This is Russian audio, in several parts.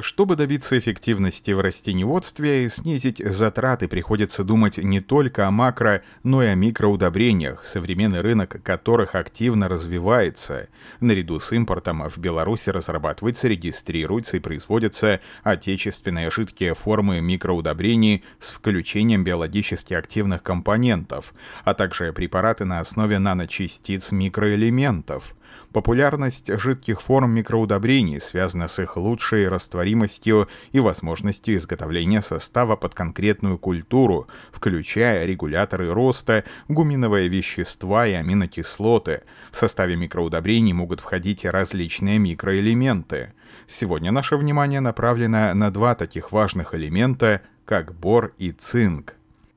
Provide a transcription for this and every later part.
Чтобы добиться эффективности в растениеводстве и снизить затраты, приходится думать не только о макро, но и о микроудобрениях, современный рынок которых активно развивается. Наряду с импортом в Беларуси разрабатывается, регистрируется и производятся отечественные жидкие формы микроудобрений с включением биологически активных компонентов, а также препараты на основе наночастиц микроэлементов. Популярность жидких форм микроудобрений связана с их лучшей растворимостью и возможностью изготовления состава под конкретную культуру, включая регуляторы роста, гуминовые вещества и аминокислоты. В составе микроудобрений могут входить различные микроэлементы. Сегодня наше внимание направлено на два таких важных элемента, как бор и цинк.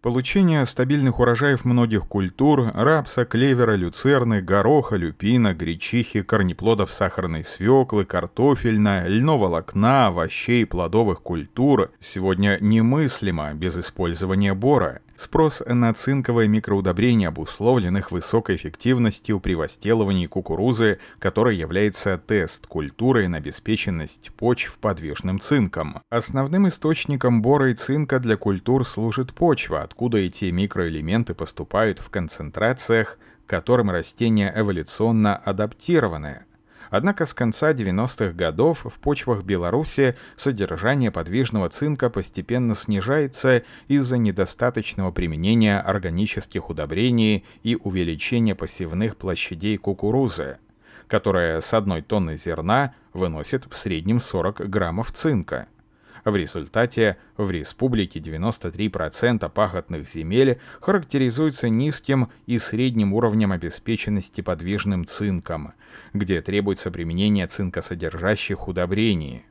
Получение стабильных урожаев многих культур – рапса, клевера, люцерны, гороха, люпина, гречихи, корнеплодов сахарной свеклы, картофельна, льного волокна, овощей, плодовых культур – сегодня немыслимо без использования бора. Спрос на цинковое микроудобрение обусловлен их высокой эффективностью при возделывании кукурузы, которая является тест-культурой на обеспеченность почв подвижным цинком. Основным источником бора и цинка для культур служит почва, откуда эти микроэлементы поступают в концентрациях, к которым растения эволюционно адаптированы. Однако с конца 90-х годов в почвах Беларуси содержание подвижного цинка постепенно снижается из-за недостаточного применения органических удобрений и увеличения посевных площадей кукурузы, которая с одной тонны зерна выносит в среднем 40 граммов цинка. В результате в республике 93% пахотных земель характеризуются низким и средним уровнем обеспеченности подвижным цинком, где требуется применение цинкосодержащих удобрений.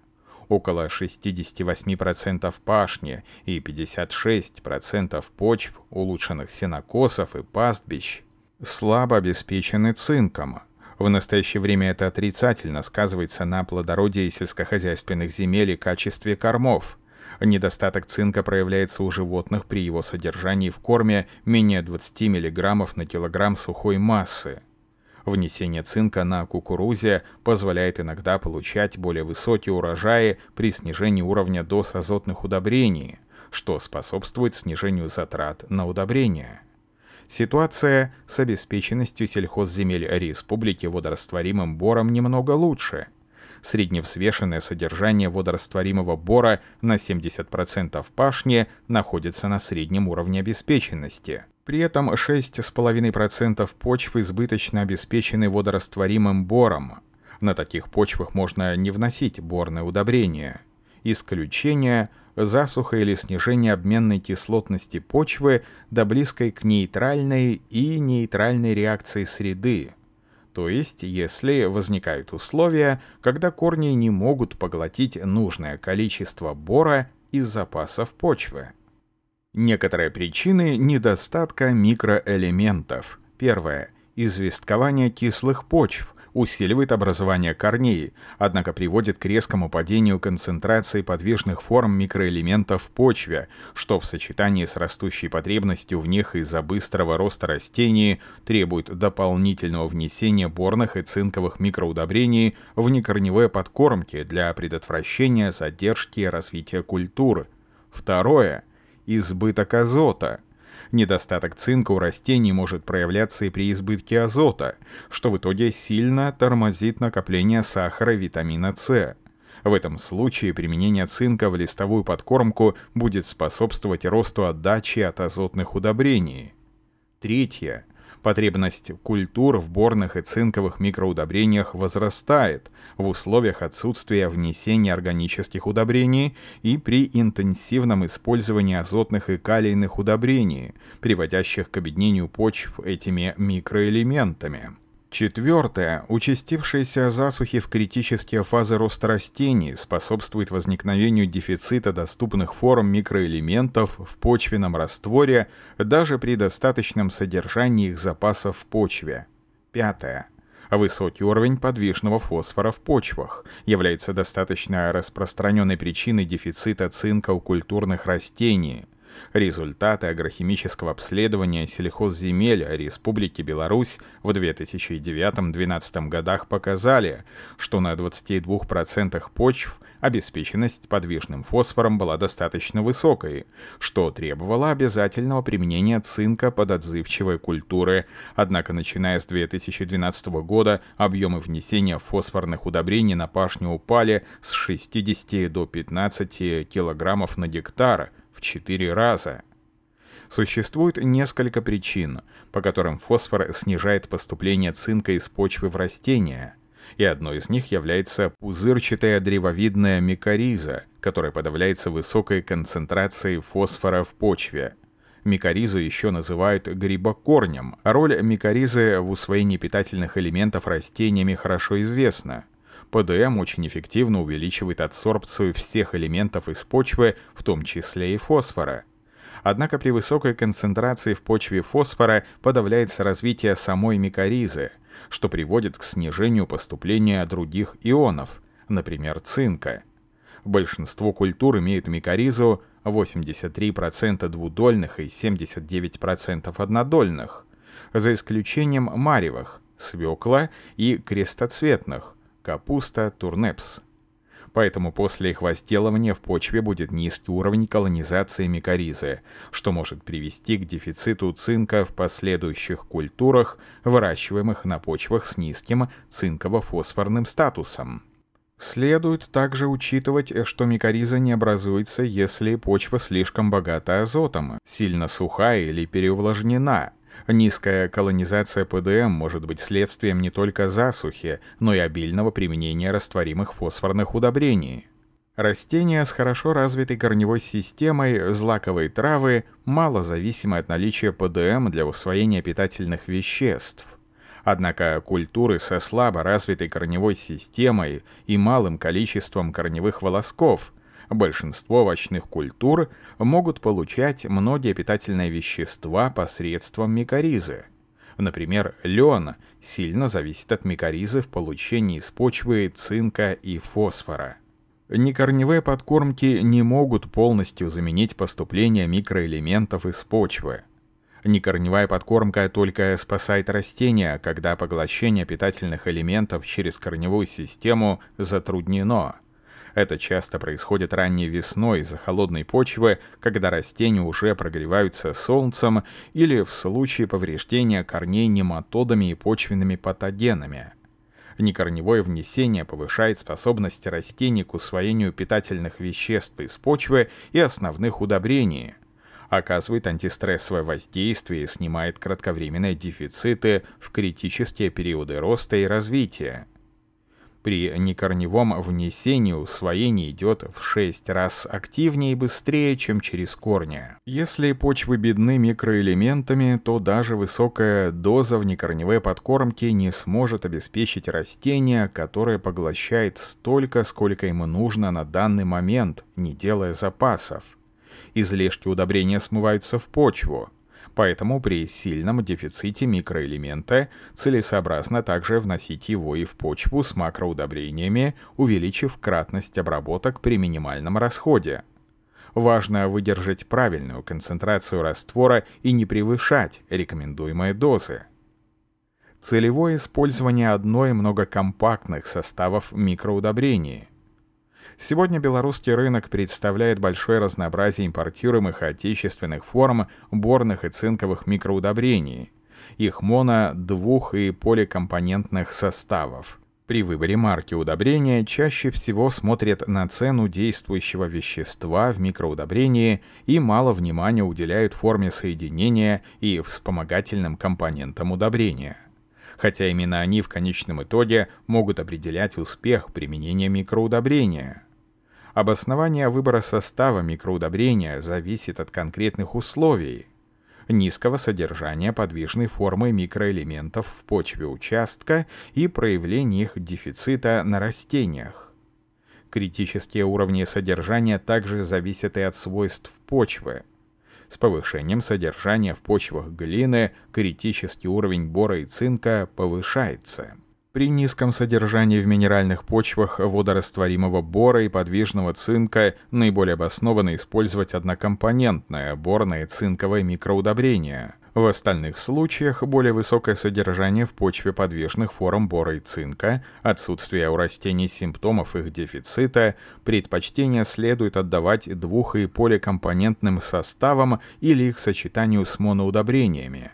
Около 68% пашни и 56% почв, улучшенных сенокосов и пастбищ слабо обеспечены цинком, в настоящее время это отрицательно сказывается на плодородии сельскохозяйственных земель и качестве кормов. Недостаток цинка проявляется у животных при его содержании в корме менее 20 мг на килограмм сухой массы. Внесение цинка на кукурузе позволяет иногда получать более высокие урожаи при снижении уровня доз азотных удобрений, что способствует снижению затрат на удобрения. Ситуация с обеспеченностью сельхозземель республики водорастворимым бором немного лучше. Средневзвешенное содержание водорастворимого бора на 70% пашни находится на среднем уровне обеспеченности. При этом 6,5% почв избыточно обеспечены водорастворимым бором. На таких почвах можно не вносить борные удобрения. Исключение – засуха или снижение обменной кислотности почвы до близкой к нейтральной и нейтральной реакции среды. То есть, если возникают условия, когда корни не могут поглотить нужное количество бора из запасов почвы. Некоторые причины недостатка микроэлементов. Первое. Известкование кислых почв, усиливает образование корней, однако приводит к резкому падению концентрации подвижных форм микроэлементов в почве, что в сочетании с растущей потребностью в них из-за быстрого роста растений требует дополнительного внесения борных и цинковых микроудобрений в некорневые подкормки для предотвращения задержки развития культуры. Второе. Избыток азота – Недостаток цинка у растений может проявляться и при избытке азота, что в итоге сильно тормозит накопление сахара и витамина С. В этом случае применение цинка в листовую подкормку будет способствовать росту отдачи от азотных удобрений. Третье. Потребность культур в борных и цинковых микроудобрениях возрастает в условиях отсутствия внесения органических удобрений и при интенсивном использовании азотных и калийных удобрений, приводящих к обеднению почв этими микроэлементами. Четвертое. Участившиеся засухи в критические фазы роста растений способствует возникновению дефицита доступных форм микроэлементов в почвенном растворе даже при достаточном содержании их запасов в почве. Пятое. Высокий уровень подвижного фосфора в почвах является достаточно распространенной причиной дефицита цинка у культурных растений – Результаты агрохимического обследования сельхозземель Республики Беларусь в 2009-2012 годах показали, что на 22% почв обеспеченность подвижным фосфором была достаточно высокой, что требовало обязательного применения цинка под отзывчивой культуры. Однако, начиная с 2012 года, объемы внесения фосфорных удобрений на пашню упали с 60 до 15 килограммов на гектар в 4 раза. Существует несколько причин, по которым фосфор снижает поступление цинка из почвы в растения – и одной из них является пузырчатая древовидная микориза, которая подавляется высокой концентрацией фосфора в почве. Микоризу еще называют грибокорнем. Роль микоризы в усвоении питательных элементов растениями хорошо известна. ПДМ очень эффективно увеличивает адсорбцию всех элементов из почвы, в том числе и фосфора. Однако при высокой концентрации в почве фосфора подавляется развитие самой микоризы – что приводит к снижению поступления других ионов, например, цинка. Большинство культур имеют микоризу 83% двудольных и 79% однодольных, за исключением маревых, свекла и крестоцветных, капуста, турнепс поэтому после их возделывания в почве будет низкий уровень колонизации микоризы, что может привести к дефициту цинка в последующих культурах, выращиваемых на почвах с низким цинково-фосфорным статусом. Следует также учитывать, что микориза не образуется, если почва слишком богата азотом, сильно сухая или переувлажнена, Низкая колонизация ПДМ может быть следствием не только засухи, но и обильного применения растворимых фосфорных удобрений. Растения с хорошо развитой корневой системой, злаковые травы, мало зависимы от наличия ПДМ для усвоения питательных веществ. Однако культуры со слабо развитой корневой системой и малым количеством корневых волосков большинство овощных культур могут получать многие питательные вещества посредством микоризы. Например, лен сильно зависит от микоризы в получении из почвы цинка и фосфора. Некорневые подкормки не могут полностью заменить поступление микроэлементов из почвы. Некорневая подкормка только спасает растения, когда поглощение питательных элементов через корневую систему затруднено – это часто происходит ранней весной из-за холодной почвы, когда растения уже прогреваются солнцем или в случае повреждения корней нематодами и почвенными патогенами. Некорневое внесение повышает способность растений к усвоению питательных веществ из почвы и основных удобрений – оказывает антистрессовое воздействие и снимает кратковременные дефициты в критические периоды роста и развития. При некорневом внесении усвоение идет в 6 раз активнее и быстрее, чем через корни. Если почвы бедны микроэлементами, то даже высокая доза внекорневой подкормки не сможет обеспечить растение, которое поглощает столько, сколько ему нужно на данный момент, не делая запасов. Излишки удобрения смываются в почву, Поэтому при сильном дефиците микроэлемента целесообразно также вносить его и в почву с макроудобрениями, увеличив кратность обработок при минимальном расходе. Важно выдержать правильную концентрацию раствора и не превышать рекомендуемые дозы. Целевое использование одной многокомпактных составов микроудобрений – Сегодня белорусский рынок представляет большое разнообразие импортируемых отечественных форм борных и цинковых микроудобрений, их моно-, двух- и поликомпонентных составов. При выборе марки удобрения чаще всего смотрят на цену действующего вещества в микроудобрении и мало внимания уделяют форме соединения и вспомогательным компонентам удобрения хотя именно они в конечном итоге могут определять успех применения микроудобрения. Обоснование выбора состава микроудобрения зависит от конкретных условий, низкого содержания подвижной формы микроэлементов в почве участка и проявления их дефицита на растениях. Критические уровни содержания также зависят и от свойств почвы. С повышением содержания в почвах глины критический уровень бора и цинка повышается. При низком содержании в минеральных почвах водорастворимого бора и подвижного цинка наиболее обоснованно использовать однокомпонентное борное цинковое микроудобрение. В остальных случаях более высокое содержание в почве подвижных форм бора и цинка, отсутствие у растений симптомов их дефицита, предпочтение следует отдавать двух- и поликомпонентным составам или их сочетанию с моноудобрениями.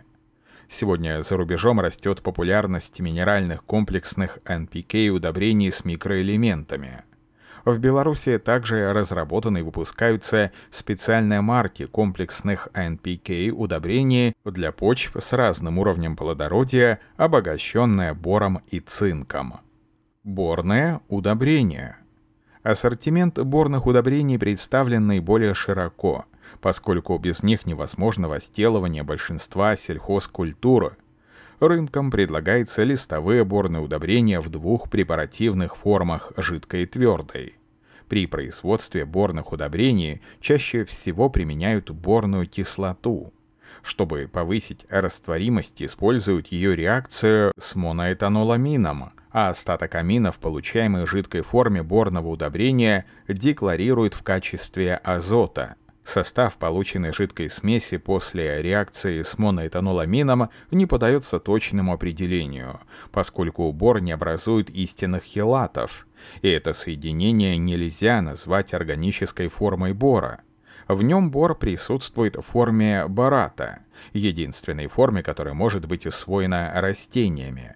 Сегодня за рубежом растет популярность минеральных комплексных NPK удобрений с микроэлементами. В Беларуси также разработаны и выпускаются специальные марки комплексных NPK удобрений для почв с разным уровнем плодородия, обогащенные бором и цинком. Борное удобрение. Ассортимент борных удобрений представлен наиболее широко – поскольку без них невозможно возделывание большинства сельхозкультур. Рынкам предлагается листовые борные удобрения в двух препаративных формах жидкой и твердой. При производстве борных удобрений чаще всего применяют борную кислоту. Чтобы повысить растворимость, используют ее реакцию с моноэтаноламином, а остаток получаемый в жидкой форме борного удобрения, декларируют в качестве азота – Состав полученной жидкой смеси после реакции с моноэтаноламином не подается точному определению, поскольку бор не образует истинных хелатов, и это соединение нельзя назвать органической формой бора. В нем бор присутствует в форме барата, единственной форме, которая может быть усвоена растениями.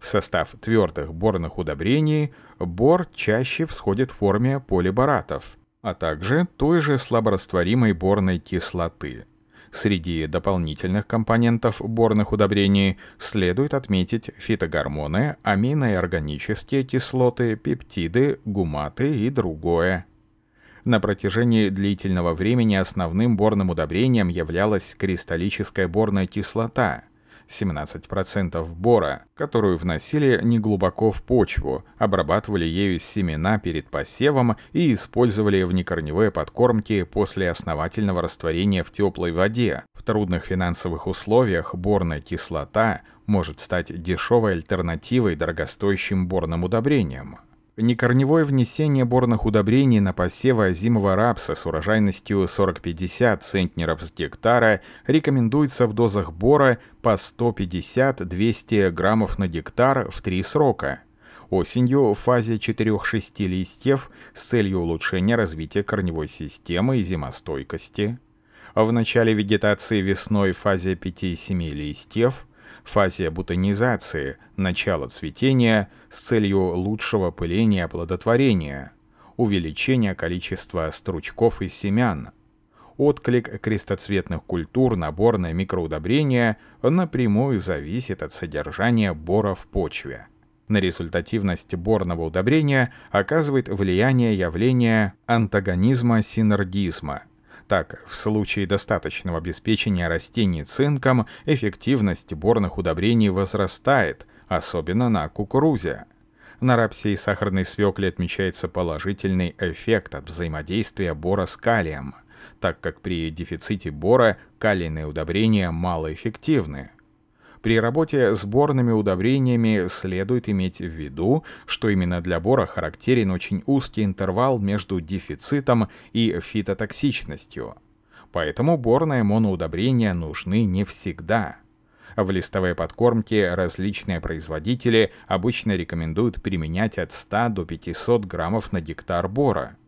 В состав твердых борных удобрений бор чаще всходит в форме полибаратов – а также той же слаборастворимой борной кислоты. Среди дополнительных компонентов борных удобрений следует отметить фитогормоны, амино- и органические кислоты, пептиды, гуматы и другое. На протяжении длительного времени основным борным удобрением являлась кристаллическая борная кислота – 17% бора, которую вносили неглубоко в почву, обрабатывали ею семена перед посевом и использовали в некорневые подкормки после основательного растворения в теплой воде. В трудных финансовых условиях борная кислота может стать дешевой альтернативой дорогостоящим борным удобрениям. Некорневое внесение борных удобрений на посевы озимого рапса с урожайностью 40-50 центнеров с гектара рекомендуется в дозах бора по 150-200 граммов на гектар в три срока. Осенью в фазе 4-6 листьев с целью улучшения развития корневой системы и зимостойкости. В начале вегетации весной в фазе 5-7 листьев – фазе бутонизации, начало цветения с целью лучшего пыления и оплодотворения, увеличения количества стручков и семян. Отклик крестоцветных культур на борное микроудобрение напрямую зависит от содержания бора в почве. На результативность борного удобрения оказывает влияние явления антагонизма синергизма – так, в случае достаточного обеспечения растений цинком, эффективность борных удобрений возрастает, особенно на кукурузе. На рапсе и сахарной свекле отмечается положительный эффект от взаимодействия бора с калием, так как при дефиците бора калийные удобрения малоэффективны. При работе с борными удобрениями следует иметь в виду, что именно для бора характерен очень узкий интервал между дефицитом и фитотоксичностью. Поэтому борные моноудобрения нужны не всегда. В листовой подкормке различные производители обычно рекомендуют применять от 100 до 500 граммов на гектар бора –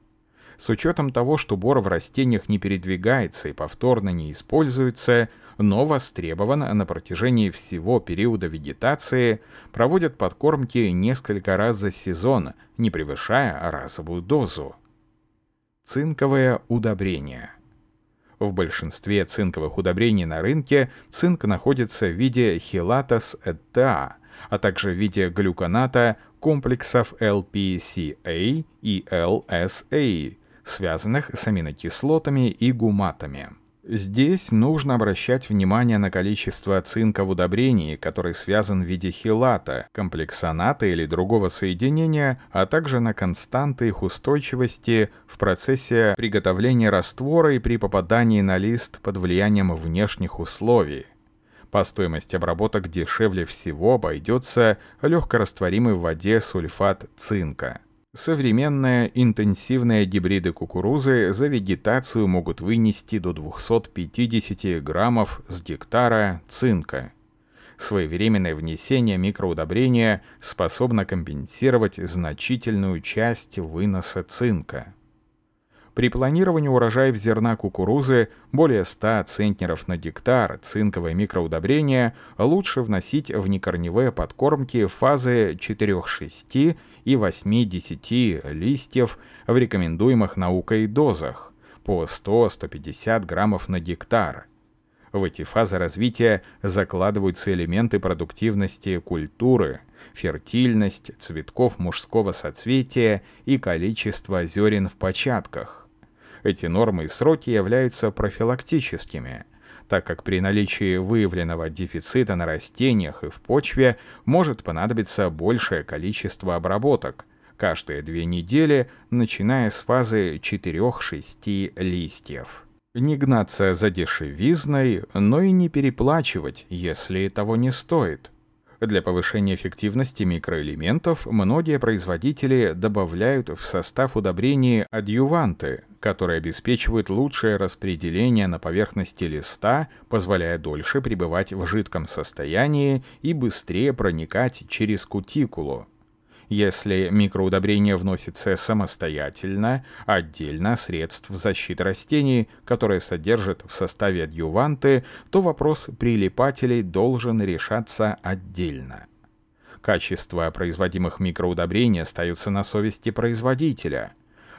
с учетом того, что бор в растениях не передвигается и повторно не используется, но востребован на протяжении всего периода вегетации, проводят подкормки несколько раз за сезон, не превышая разовую дозу. Цинковое удобрение в большинстве цинковых удобрений на рынке цинк находится в виде хилатас ЭТА, а также в виде глюконата комплексов LPCA и LSA, связанных с аминокислотами и гуматами. Здесь нужно обращать внимание на количество цинка в удобрении, который связан в виде хилата, комплексоната или другого соединения, а также на константы их устойчивости в процессе приготовления раствора и при попадании на лист под влиянием внешних условий. По стоимости обработок дешевле всего обойдется легкорастворимый в воде сульфат цинка. Современные интенсивные гибриды кукурузы за вегетацию могут вынести до 250 граммов с гектара цинка. Своевременное внесение микроудобрения способно компенсировать значительную часть выноса цинка. При планировании урожаев зерна кукурузы более 100 центнеров на гектар цинковое микроудобрение лучше вносить в некорневые подкормки фазы 4-6 и 8-10 листьев в рекомендуемых наукой дозах по 100-150 граммов на гектар. В эти фазы развития закладываются элементы продуктивности культуры, фертильность цветков мужского соцветия и количество зерен в початках. Эти нормы и сроки являются профилактическими, так как при наличии выявленного дефицита на растениях и в почве может понадобиться большее количество обработок, каждые две недели, начиная с фазы 4-6 листьев. Не гнаться за дешевизной, но и не переплачивать, если того не стоит – для повышения эффективности микроэлементов многие производители добавляют в состав удобрений адъюванты, которые обеспечивают лучшее распределение на поверхности листа, позволяя дольше пребывать в жидком состоянии и быстрее проникать через кутикулу. Если микроудобрение вносится самостоятельно, отдельно средств защиты растений, которые содержат в составе адъюванты, то вопрос прилипателей должен решаться отдельно. Качество производимых микроудобрений остается на совести производителя.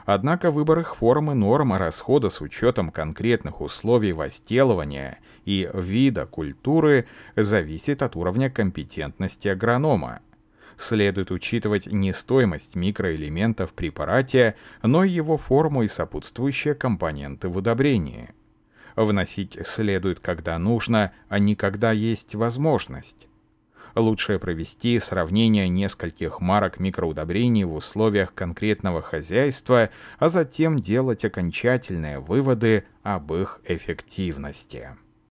Однако выбор их формы норм расхода с учетом конкретных условий возделывания и вида культуры зависит от уровня компетентности агронома следует учитывать не стоимость микроэлементов в препарате, но его форму и сопутствующие компоненты в удобрении. Вносить следует, когда нужно, а не когда есть возможность. Лучше провести сравнение нескольких марок микроудобрений в условиях конкретного хозяйства, а затем делать окончательные выводы об их эффективности.